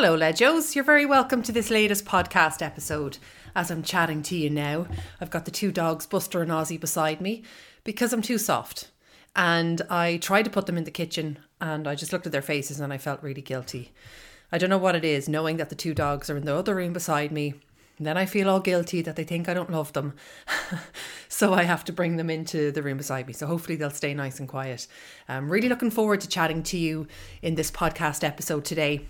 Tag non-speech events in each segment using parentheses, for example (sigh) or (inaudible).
Hello, Legos. You're very welcome to this latest podcast episode. As I'm chatting to you now, I've got the two dogs, Buster and Ozzy, beside me because I'm too soft. And I tried to put them in the kitchen and I just looked at their faces and I felt really guilty. I don't know what it is, knowing that the two dogs are in the other room beside me. Then I feel all guilty that they think I don't love them. (laughs) so I have to bring them into the room beside me. So hopefully they'll stay nice and quiet. I'm really looking forward to chatting to you in this podcast episode today.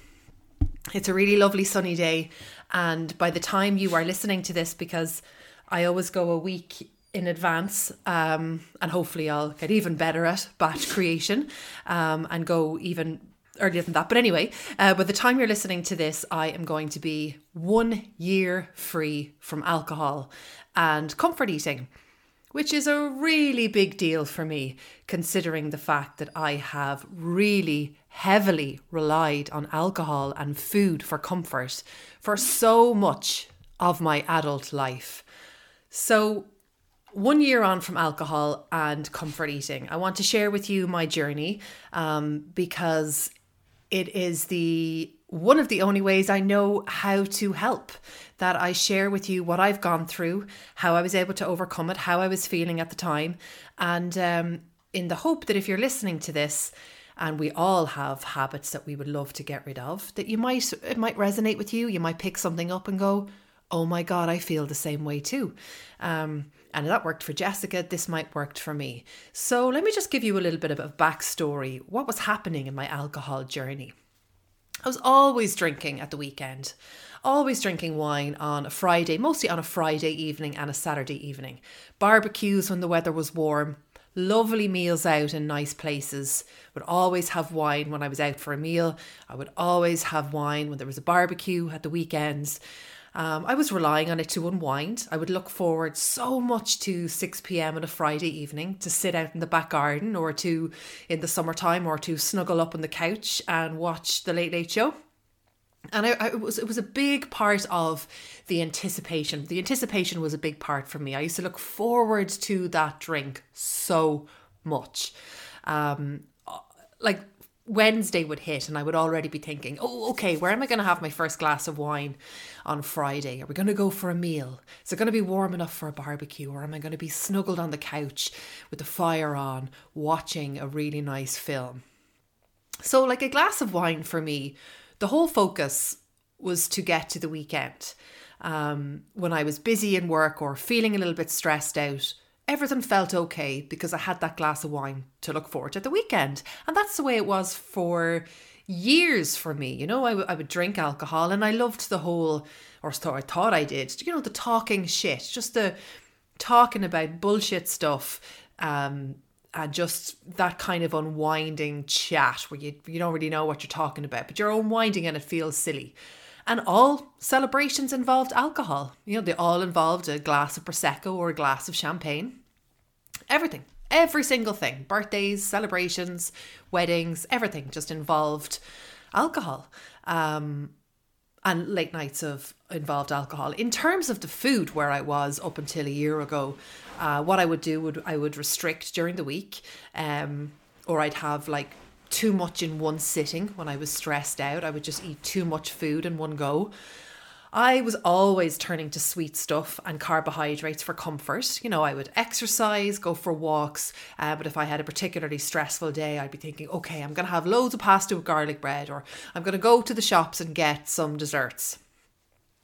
It's a really lovely sunny day. And by the time you are listening to this, because I always go a week in advance um, and hopefully I'll get even better at batch creation um, and go even earlier than that. But anyway, uh, by the time you're listening to this, I am going to be one year free from alcohol and comfort eating, which is a really big deal for me, considering the fact that I have really heavily relied on alcohol and food for comfort for so much of my adult life. So, one year on from alcohol and comfort eating, I want to share with you my journey um, because it is the one of the only ways I know how to help. That I share with you what I've gone through, how I was able to overcome it, how I was feeling at the time, and um, in the hope that if you're listening to this, and we all have habits that we would love to get rid of, that you might it might resonate with you. You might pick something up and go, "Oh my god, I feel the same way too." Um, and that worked for Jessica. This might work for me. So let me just give you a little bit of a backstory. What was happening in my alcohol journey? I was always drinking at the weekend, always drinking wine on a Friday, mostly on a Friday evening and a Saturday evening. Barbecues when the weather was warm, lovely meals out in nice places. Would always have wine when I was out for a meal. I would always have wine when there was a barbecue at the weekends. Um, I was relying on it to unwind. I would look forward so much to 6 p.m. on a Friday evening to sit out in the back garden or to, in the summertime, or to snuggle up on the couch and watch the Late Late Show. And I, I, it was it was a big part of the anticipation. The anticipation was a big part for me. I used to look forward to that drink so much. Um, like Wednesday would hit, and I would already be thinking, oh, okay, where am I going to have my first glass of wine on Friday? Are we going to go for a meal? Is it going to be warm enough for a barbecue? Or am I going to be snuggled on the couch with the fire on, watching a really nice film? So, like a glass of wine for me, the whole focus was to get to the weekend. Um, when I was busy in work or feeling a little bit stressed out, everything felt okay because I had that glass of wine to look forward to the weekend. And that's the way it was for years for me. You know, I, w- I would drink alcohol and I loved the whole, or so I thought I did, you know, the talking shit, just the talking about bullshit stuff. Um, and just that kind of unwinding chat where you, you don't really know what you're talking about, but you're unwinding and it feels silly. And all celebrations involved alcohol. You know, they all involved a glass of Prosecco or a glass of champagne. Everything, every single thing birthdays, celebrations, weddings, everything just involved alcohol. Um, and late nights of involved alcohol. In terms of the food where I was up until a year ago, uh, what I would do would I would restrict during the week, um, or I'd have like too much in one sitting when I was stressed out. I would just eat too much food in one go. I was always turning to sweet stuff and carbohydrates for comfort. You know, I would exercise, go for walks, uh, but if I had a particularly stressful day, I'd be thinking, okay, I'm going to have loads of pasta with garlic bread, or I'm going to go to the shops and get some desserts.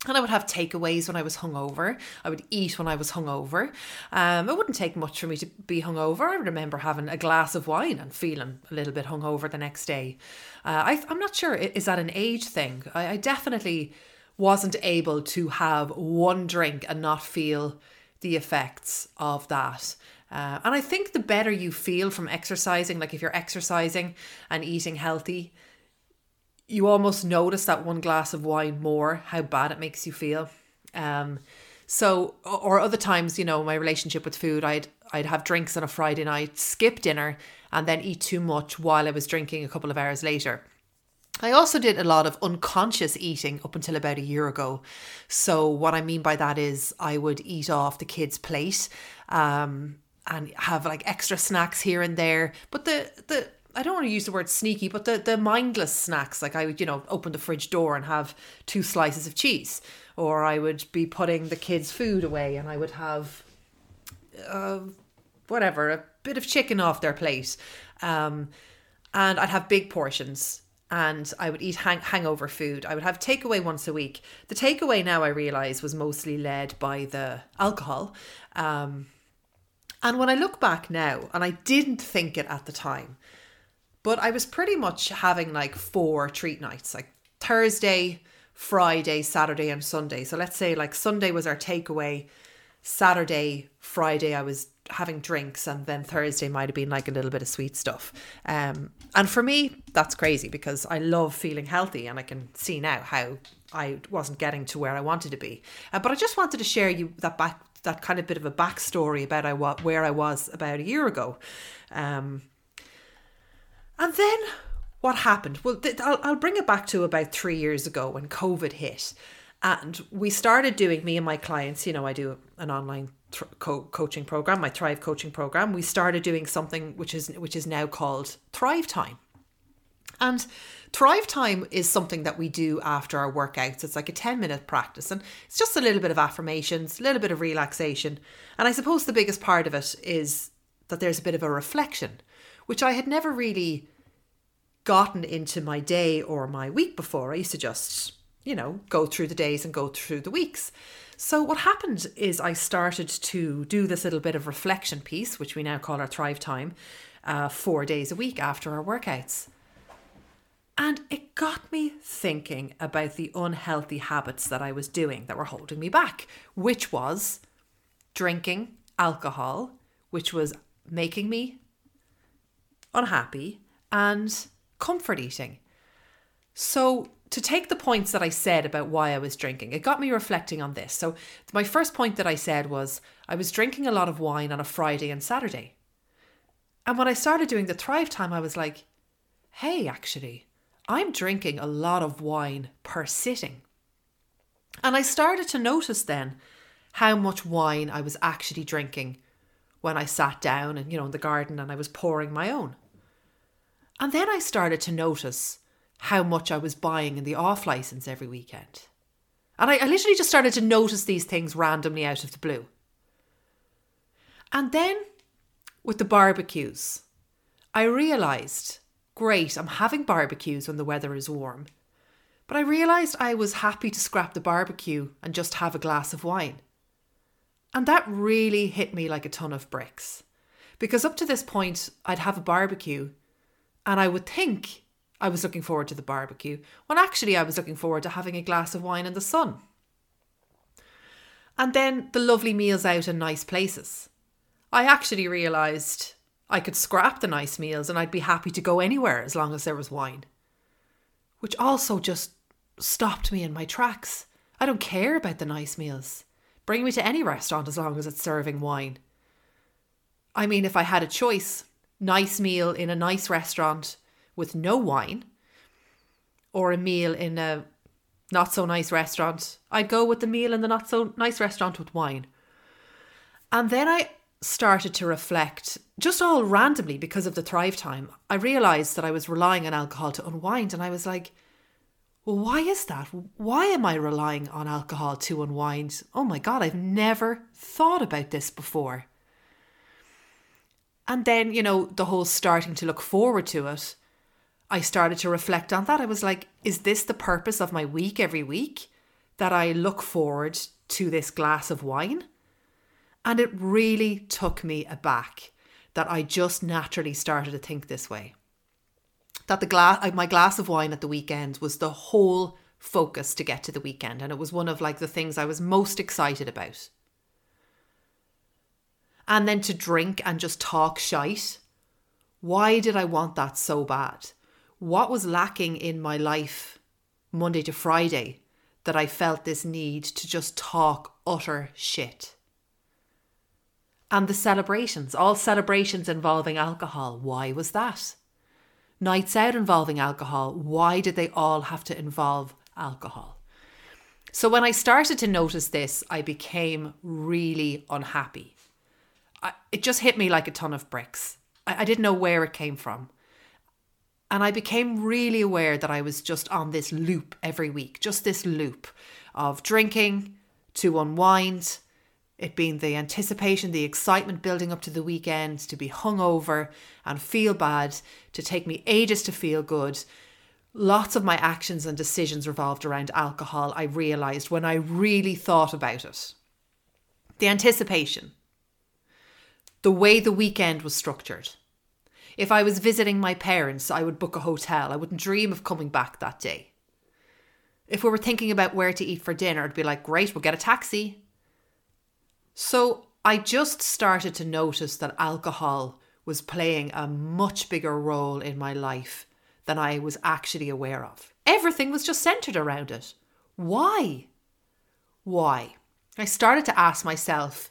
And I would have takeaways when I was hungover. I would eat when I was hungover. Um, it wouldn't take much for me to be hungover. I remember having a glass of wine and feeling a little bit hungover the next day. Uh, I, am not sure, is that an age thing? I, I definitely wasn't able to have one drink and not feel the effects of that. Uh, and I think the better you feel from exercising, like if you're exercising and eating healthy, you almost notice that one glass of wine more, how bad it makes you feel. Um, so, or other times, you know, my relationship with food, I'd I'd have drinks on a Friday night, skip dinner, and then eat too much while I was drinking a couple of hours later. I also did a lot of unconscious eating up until about a year ago. So, what I mean by that is I would eat off the kids' plate um, and have like extra snacks here and there. But the, the I don't want to use the word sneaky, but the, the mindless snacks. Like I would, you know, open the fridge door and have two slices of cheese, or I would be putting the kids' food away and I would have, uh, whatever, a bit of chicken off their plate, um, and I'd have big portions. And I would eat hang- hangover food. I would have takeaway once a week. The takeaway now I realise was mostly led by the alcohol. Um, and when I look back now, and I didn't think it at the time, but I was pretty much having like four treat nights, like Thursday, Friday, Saturday, and Sunday. So let's say like Sunday was our takeaway, Saturday, Friday, I was having drinks, and then Thursday might have been like a little bit of sweet stuff. Um, and for me, that's crazy because I love feeling healthy, and I can see now how I wasn't getting to where I wanted to be. Uh, but I just wanted to share you that back that kind of bit of a backstory about I where I was about a year ago. Um, and then what happened? Well, th- I'll, I'll bring it back to about three years ago when COVID hit. And we started doing, me and my clients, you know, I do an online th- co- coaching program, my Thrive coaching program. We started doing something which is which is now called Thrive Time. And Thrive Time is something that we do after our workouts. It's like a 10 minute practice and it's just a little bit of affirmations, a little bit of relaxation. And I suppose the biggest part of it is that there's a bit of a reflection, which I had never really gotten into my day or my week before. I used to just, you know, go through the days and go through the weeks. So what happened is I started to do this little bit of reflection piece, which we now call our Thrive Time, uh, four days a week after our workouts. And it got me thinking about the unhealthy habits that I was doing that were holding me back, which was drinking alcohol, which was making me unhappy, and comfort eating. So, to take the points that I said about why I was drinking, it got me reflecting on this. So, my first point that I said was I was drinking a lot of wine on a Friday and Saturday. And when I started doing the Thrive Time, I was like, hey, actually, I'm drinking a lot of wine per sitting. And I started to notice then how much wine I was actually drinking when I sat down and, you know, in the garden and I was pouring my own. And then I started to notice how much I was buying in the off license every weekend. And I, I literally just started to notice these things randomly out of the blue. And then with the barbecues, I realised great, I'm having barbecues when the weather is warm. But I realised I was happy to scrap the barbecue and just have a glass of wine. And that really hit me like a ton of bricks. Because up to this point, I'd have a barbecue and I would think I was looking forward to the barbecue, when actually I was looking forward to having a glass of wine in the sun. And then the lovely meals out in nice places. I actually realised I could scrap the nice meals and I'd be happy to go anywhere as long as there was wine. Which also just stopped me in my tracks. I don't care about the nice meals. Bring me to any restaurant as long as it's serving wine. I mean, if I had a choice, nice meal in a nice restaurant with no wine, or a meal in a not so nice restaurant, I'd go with the meal in the not so nice restaurant with wine. And then I started to reflect, just all randomly because of the Thrive Time, I realised that I was relying on alcohol to unwind. And I was like, well, why is that? Why am I relying on alcohol to unwind? Oh my God, I've never thought about this before. And then, you know, the whole starting to look forward to it, I started to reflect on that. I was like, is this the purpose of my week every week? That I look forward to this glass of wine? And it really took me aback that I just naturally started to think this way. That the glass, uh, my glass of wine at the weekend was the whole focus to get to the weekend, and it was one of like the things I was most excited about. And then to drink and just talk shite. Why did I want that so bad? What was lacking in my life Monday to Friday that I felt this need to just talk utter shit? And the celebrations, all celebrations involving alcohol, why was that? Nights out involving alcohol, why did they all have to involve alcohol? So when I started to notice this, I became really unhappy. I, it just hit me like a ton of bricks. I, I didn't know where it came from. And I became really aware that I was just on this loop every week, just this loop of drinking to unwind, it being the anticipation, the excitement building up to the weekend, to be hungover and feel bad, to take me ages to feel good. Lots of my actions and decisions revolved around alcohol, I realised when I really thought about it. The anticipation, the way the weekend was structured. If I was visiting my parents, I would book a hotel. I wouldn't dream of coming back that day. If we were thinking about where to eat for dinner, it'd be like, great, we'll get a taxi. So I just started to notice that alcohol was playing a much bigger role in my life than I was actually aware of. Everything was just centered around it. Why? Why? I started to ask myself,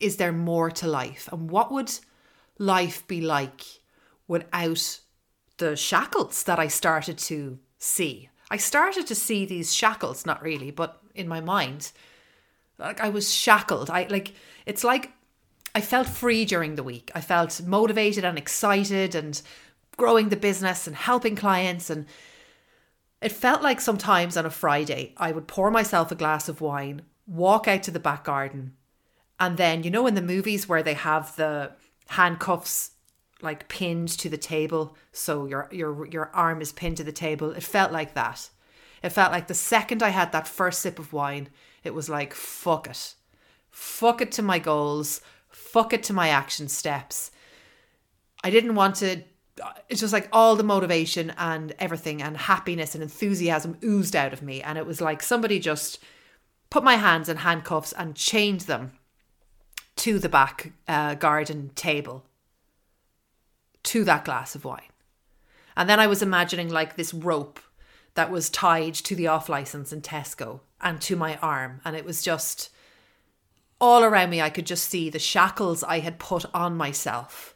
is there more to life? And what would life be like without the shackles that I started to see? I started to see these shackles, not really, but in my mind, like I was shackled. I like it's like I felt free during the week. I felt motivated and excited and growing the business and helping clients and it felt like sometimes on a Friday I would pour myself a glass of wine, walk out to the back garden, and then you know in the movies where they have the handcuffs like pinned to the table so your your your arm is pinned to the table it felt like that. It felt like the second i had that first sip of wine it was like fuck it. Fuck it to my goals. Fuck it to my action steps. I didn't want to uh, it's just like all the motivation and everything and happiness and enthusiasm oozed out of me. And it was like somebody just put my hands in handcuffs and chained them to the back uh, garden table to that glass of wine. And then I was imagining like this rope that was tied to the off license in Tesco and to my arm. And it was just all around me. I could just see the shackles I had put on myself.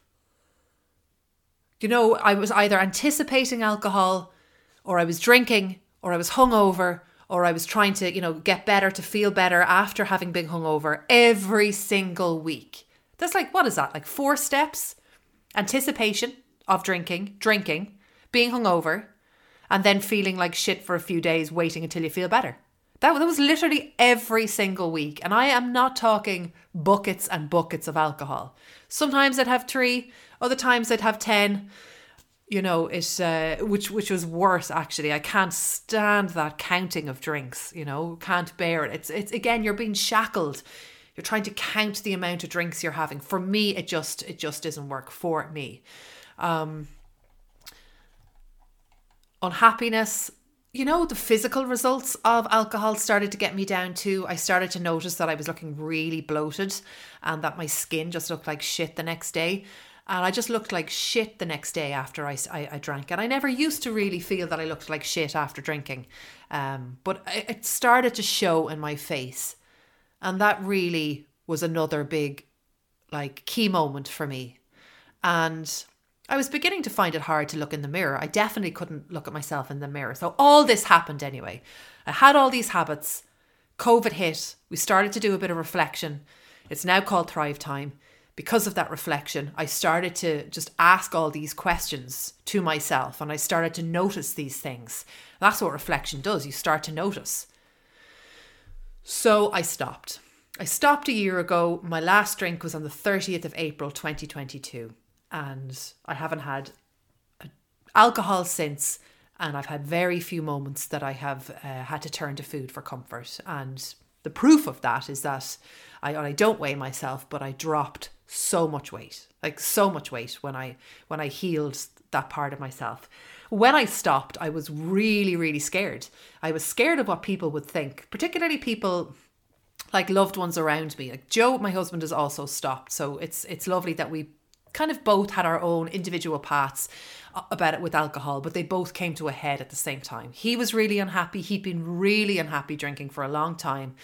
You know, I was either anticipating alcohol or I was drinking or I was hungover or I was trying to, you know, get better to feel better after having been hungover every single week. That's like, what is that? Like four steps? anticipation of drinking, drinking, being hungover, and then feeling like shit for a few days, waiting until you feel better. That, that was literally every single week. And I am not talking buckets and buckets of alcohol. Sometimes I'd have three, other times I'd have 10. You know, it, uh, which which was worse actually. I can't stand that counting of drinks. You know, can't bear it. It's it's again you're being shackled you're trying to count the amount of drinks you're having. For me, it just it just doesn't work for me. Um, unhappiness, you know, the physical results of alcohol started to get me down too. I started to notice that I was looking really bloated and that my skin just looked like shit the next day. And I just looked like shit the next day after I, I, I drank. And I never used to really feel that I looked like shit after drinking. Um, but it started to show in my face. And that really was another big, like, key moment for me. And I was beginning to find it hard to look in the mirror. I definitely couldn't look at myself in the mirror. So all this happened anyway. I had all these habits. COVID hit. We started to do a bit of reflection. It's now called Thrive Time. Because of that reflection, I started to just ask all these questions to myself and I started to notice these things. That's what reflection does. You start to notice. So I stopped. I stopped a year ago. My last drink was on the 30th of April 2022, and I haven't had alcohol since. And I've had very few moments that I have uh, had to turn to food for comfort. And the proof of that is that I, I don't weigh myself, but I dropped so much weight, like so much weight when I when I healed that part of myself when I stopped, I was really, really scared. I was scared of what people would think, particularly people like loved ones around me. Like Joe, my husband, has also stopped. So it's it's lovely that we kind of both had our own individual paths uh, about it with alcohol, but they both came to a head at the same time. He was really unhappy. He'd been really unhappy drinking for a long time.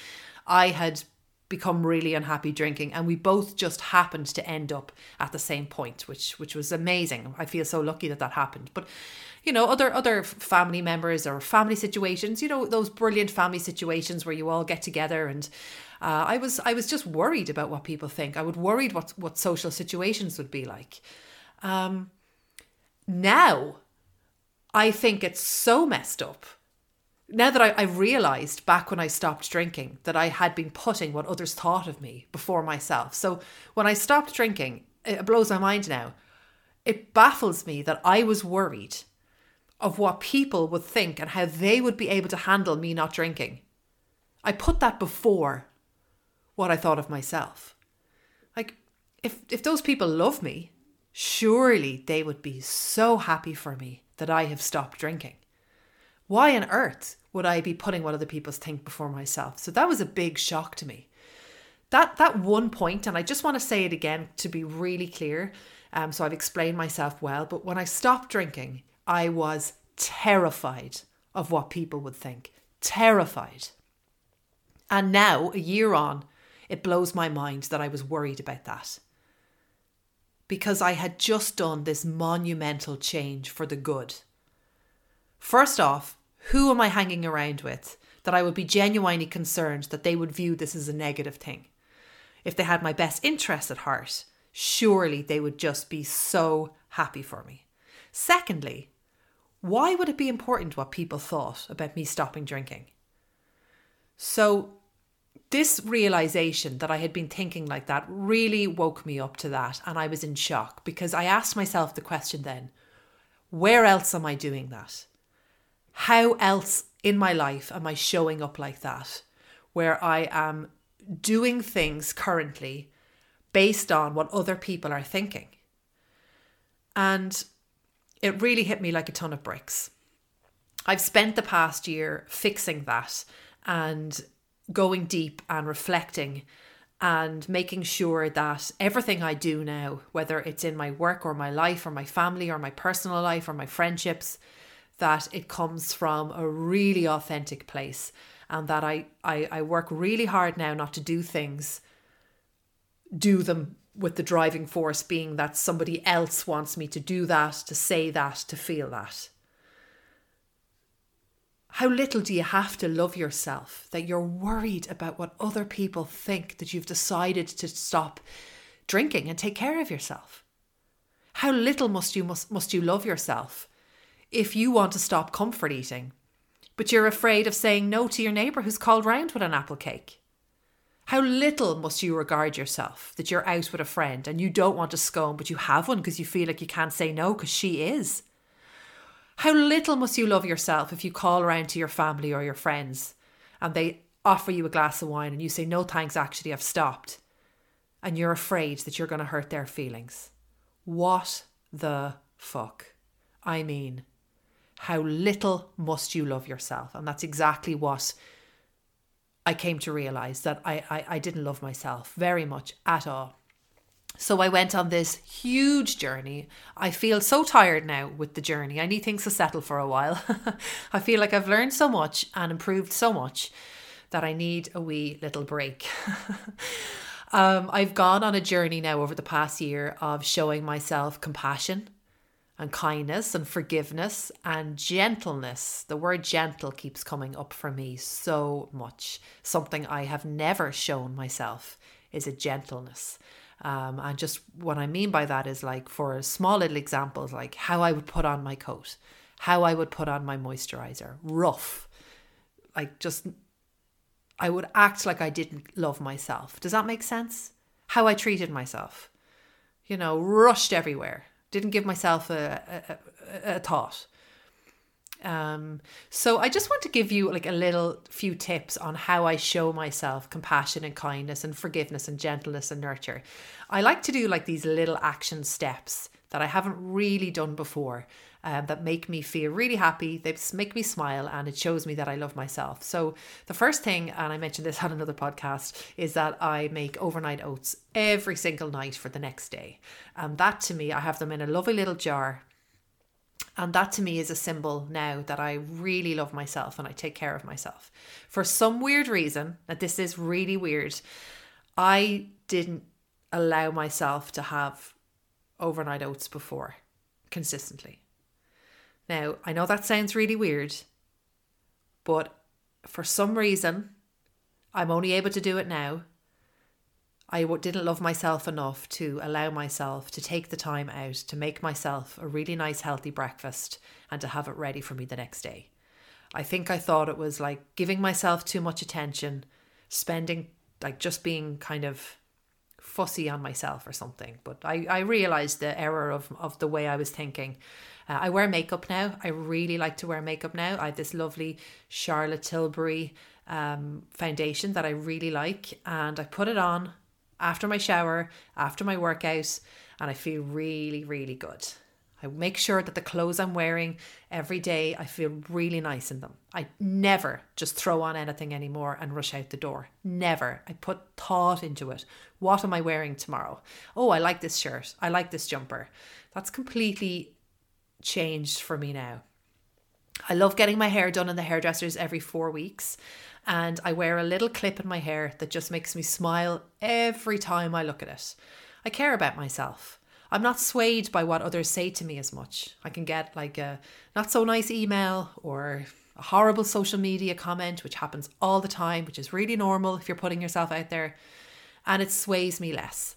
I had become really unhappy drinking and we both just happened to end up at the same point which which was amazing. I feel so lucky that that happened. But you know other other family members or family situations you know those brilliant family situations where you all get together and uh, i was i was just worried about what people think. I would worried what what social situations would be like. Um now I think it's so messed up. Now that I, I realized back when I stopped drinking that I had been putting what others thought of me before myself. So when I stopped drinking, it blows my mind now. It baffles me that I was worried of what people would think and how they would be able to handle me not drinking. I put that before what I thought of myself. Like, if, if those people love me, surely they would be so happy for me that I have stopped drinking. Why on earth would I be putting what other people think before myself? So that was a big shock to me. That that one point, and I just want to say it again to be really clear. Um, so I've explained myself well, but when I stopped drinking, I was terrified of what people would think. Terrified. And now, a year on, it blows my mind that I was worried about that. Because I had just done this monumental change for the good. First off, who am I hanging around with that I would be genuinely concerned that they would view this as a negative thing? If they had my best interest at heart, surely they would just be so happy for me. Secondly, why would it be important what people thought about me stopping drinking? So, this realization that I had been thinking like that really woke me up to that. And I was in shock because I asked myself the question then where else am I doing that? How else in my life am I showing up like that? Where I am doing things currently based on what other people are thinking. And it really hit me like a ton of bricks. I've spent the past year fixing that and going deep and reflecting and making sure that everything I do now, whether it's in my work or my life or my family or my personal life or my friendships, that it comes from a really authentic place and that I, I, I work really hard now not to do things, do them with the driving force being that somebody else wants me to do that, to say that, to feel that. How little do you have to love yourself that you're worried about what other people think that you've decided to stop drinking and take care of yourself? How little must you must, must you love yourself if you want to stop comfort eating, but you're afraid of saying no to your neighbour who's called round with an apple cake? How little must you regard yourself that you're out with a friend and you don't want a scone, but you have one because you feel like you can't say no because she is? How little must you love yourself if you call around to your family or your friends and they offer you a glass of wine and you say, No thanks, actually, I've stopped. And you're afraid that you're going to hurt their feelings. What the fuck? I mean, how little must you love yourself? And that's exactly what I came to realize that I, I, I didn't love myself very much at all. So I went on this huge journey. I feel so tired now with the journey. I need things to settle for a while. (laughs) I feel like I've learned so much and improved so much that I need a wee little break. (laughs) um, I've gone on a journey now over the past year of showing myself compassion and kindness and forgiveness and gentleness. The word gentle keeps coming up for me so much. Something I have never shown myself is a gentleness. Um, and just what I mean by that is like for small little examples, like how I would put on my coat, how I would put on my moisturizer, rough, like just I would act like I didn't love myself. Does that make sense? How I treated myself, you know, rushed everywhere, didn't give myself a, a, a thought. Um, so I just want to give you like a little few tips on how I show myself compassion and kindness and forgiveness and gentleness and nurture. I like to do like these little action steps that I haven't really done before um, that make me feel really happy. They make me smile and it shows me that I love myself. So, the first thing, and I mentioned this (laughs) on another podcast, is that I make overnight oats every single night for the next day. And that to me, I have them in a lovely little jar. And that to me is a symbol now that I really love myself and I take care of myself. For some weird reason, that this is really weird, I didn't allow myself to have overnight oats before consistently. Now, I know that sounds really weird, but for some reason, I'm only able to do it now. I didn't love myself enough to allow myself to take the time out to make myself a really nice, healthy breakfast and to have it ready for me the next day. I think I thought it was like giving myself too much attention, spending, like just being kind of fussy on myself or something. But I, I realized the error of, of the way I was thinking. Uh, I wear makeup now. I really like to wear makeup now. I have this lovely Charlotte Tilbury um, foundation that I really like, and I put it on after my shower, after my workout, and I feel really, really good. I make sure that the clothes I'm wearing every day, I feel really nice in them. I never just throw on anything anymore and rush out the door. Never. I put thought into it. What am I wearing tomorrow? Oh, I like this shirt. I like this jumper. That's completely changed for me now. I love getting my hair done in the hairdressers every four weeks and I wear a little clip in my hair that just makes me smile every time I look at it. I care about myself. I'm not swayed by what others say to me as much. I can get like a not so nice email or a horrible social media comment, which happens all the time, which is really normal if you're putting yourself out there, and it sways me less.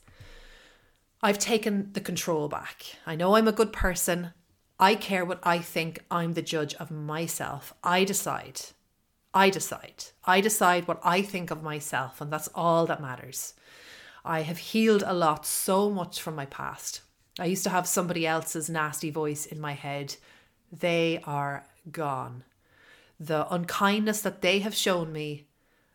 I've taken the control back. I know I'm a good person. I care what I think. I'm the judge of myself. I decide. I decide. I decide what I think of myself, and that's all that matters. I have healed a lot, so much from my past. I used to have somebody else's nasty voice in my head. They are gone. The unkindness that they have shown me,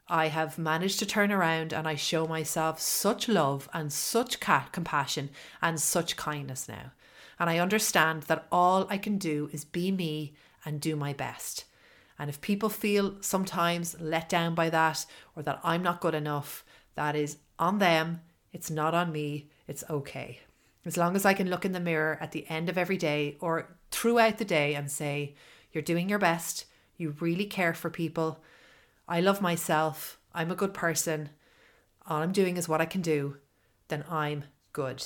I have managed to turn around and I show myself such love and such compassion and such kindness now. And I understand that all I can do is be me and do my best. And if people feel sometimes let down by that or that I'm not good enough, that is on them. It's not on me. It's okay. As long as I can look in the mirror at the end of every day or throughout the day and say, You're doing your best. You really care for people. I love myself. I'm a good person. All I'm doing is what I can do. Then I'm good.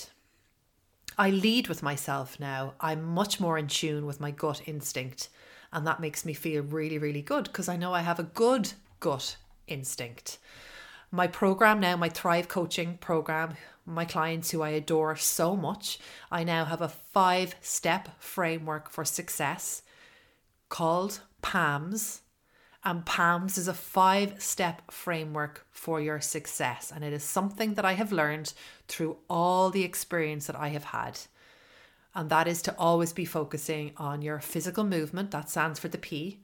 I lead with myself now. I'm much more in tune with my gut instinct. And that makes me feel really, really good because I know I have a good gut instinct. My program now, my Thrive Coaching program, my clients who I adore so much, I now have a five step framework for success called PAMS. And PAMS is a five step framework for your success. And it is something that I have learned through all the experience that I have had. And that is to always be focusing on your physical movement, that stands for the P,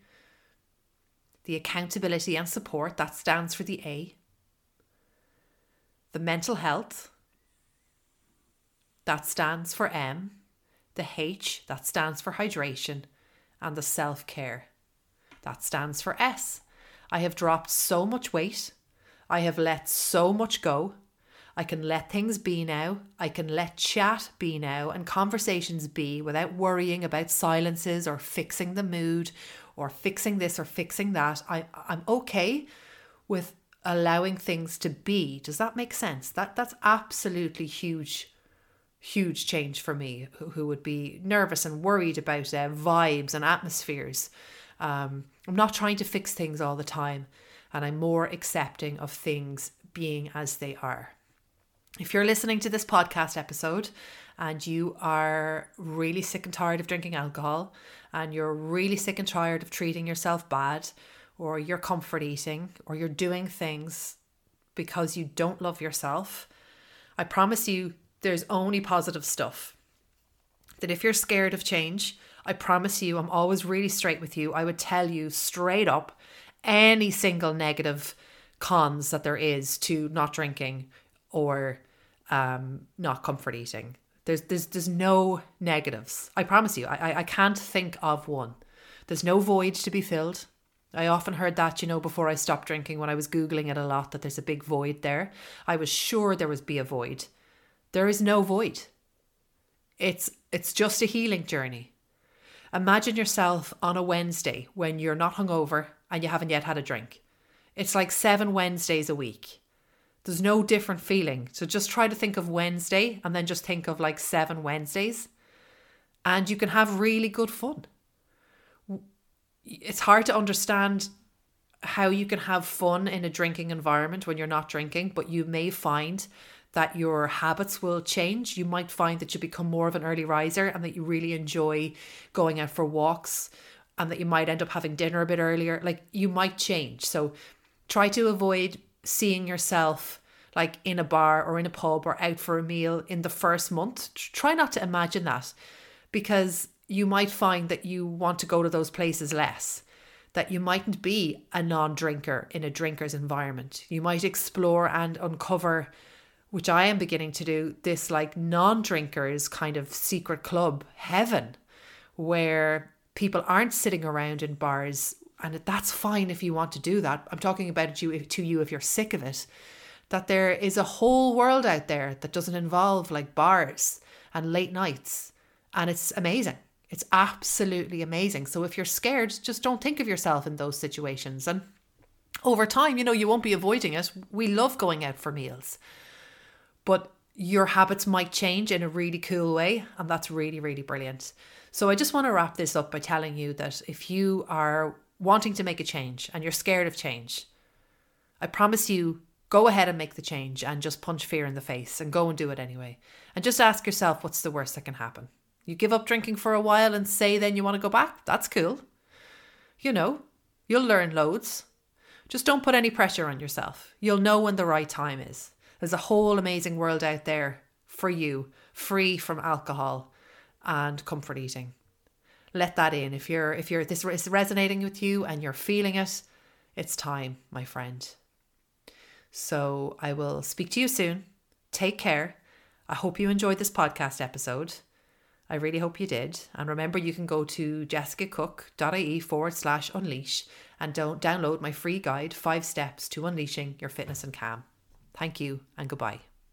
the accountability and support, that stands for the A, the mental health, that stands for M, the H, that stands for hydration, and the self care, that stands for S. I have dropped so much weight. I have let so much go. I can let things be now. I can let chat be now and conversations be without worrying about silences or fixing the mood or fixing this or fixing that. I, I'm okay with allowing things to be. Does that make sense? That that's absolutely huge, huge change for me, who, who would be nervous and worried about uh, vibes and atmospheres. Um, I'm not trying to fix things all the time, and I'm more accepting of things being as they are. If you're listening to this podcast episode and you are really sick and tired of drinking alcohol and you're really sick and tired of treating yourself bad or you're comfort eating or you're doing things because you don't love yourself, I promise you there's only positive stuff. That if you're scared of change, I promise you, I'm always really straight with you. I would tell you straight up any single negative cons that there is to not drinking or um, not comfort eating. There's there's there's no negatives. I promise you. I I can't think of one. There's no void to be filled. I often heard that, you know, before I stopped drinking when I was googling it a lot that there's a big void there. I was sure there was be a void. There is no void. It's it's just a healing journey. Imagine yourself on a Wednesday when you're not hungover and you haven't yet had a drink. It's like 7 Wednesdays a week. There's no different feeling. So just try to think of Wednesday and then just think of like seven Wednesdays. And you can have really good fun. It's hard to understand how you can have fun in a drinking environment when you're not drinking, but you may find that your habits will change. You might find that you become more of an early riser and that you really enjoy going out for walks and that you might end up having dinner a bit earlier. Like you might change. So try to avoid seeing yourself like in a bar or in a pub or out for a meal in the first month. Try not to imagine that because you might find that you want to go to those places less. That you mightn't be a non drinker in a drinker's environment. You might explore and uncover, which I am beginning to do, this like non drinkers kind of secret club heaven where people aren't sitting around in bars and that's fine if you want to do that. I'm talking about it you, to you if you're sick of it. That there is a whole world out there that doesn't involve like bars and late nights. And it's amazing. It's absolutely amazing. So if you're scared, just don't think of yourself in those situations. And over time, you know, you won't be avoiding it. We love going out for meals. But your habits might change in a really cool way. And that's really, really brilliant. So I just want to wrap this up by telling you that if you are wanting to make a change and you're scared of change, I promise you, go ahead and make the change and just punch fear in the face and go and do it anyway. And just ask yourself what's the worst that can happen. You give up drinking for a while and say then you want to go back? That's cool. You know, you'll learn loads. Just don't put any pressure on yourself. You'll know when the right time is. There's a whole amazing world out there for you, free from alcohol and comfort eating let that in. If you're if you're this is resonating with you and you're feeling it, it's time, my friend. So I will speak to you soon. Take care. I hope you enjoyed this podcast episode. I really hope you did. And remember, you can go to jessicacooke.ie forward slash unleash and don't download my free guide, Five Steps to Unleashing Your Fitness and Calm. Thank you and goodbye.